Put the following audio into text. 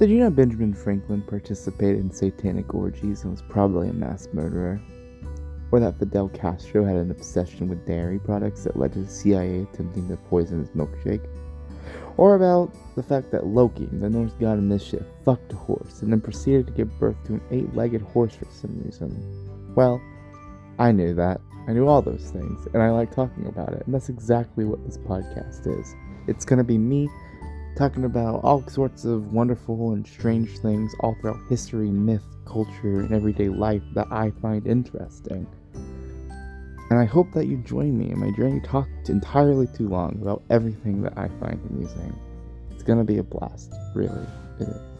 Did you know Benjamin Franklin participated in satanic orgies and was probably a mass murderer? Or that Fidel Castro had an obsession with dairy products that led to the CIA attempting to poison his milkshake? Or about the fact that Loki, the Norse god of mischief, fucked a horse and then proceeded to give birth to an eight legged horse for some reason? Well, I knew that. I knew all those things, and I like talking about it, and that's exactly what this podcast is. It's gonna be me talking about all sorts of wonderful and strange things all throughout history, myth, culture, and everyday life that I find interesting. And I hope that you join me in my journey talked entirely too long about everything that I find amusing. It's gonna be a blast, really. It is.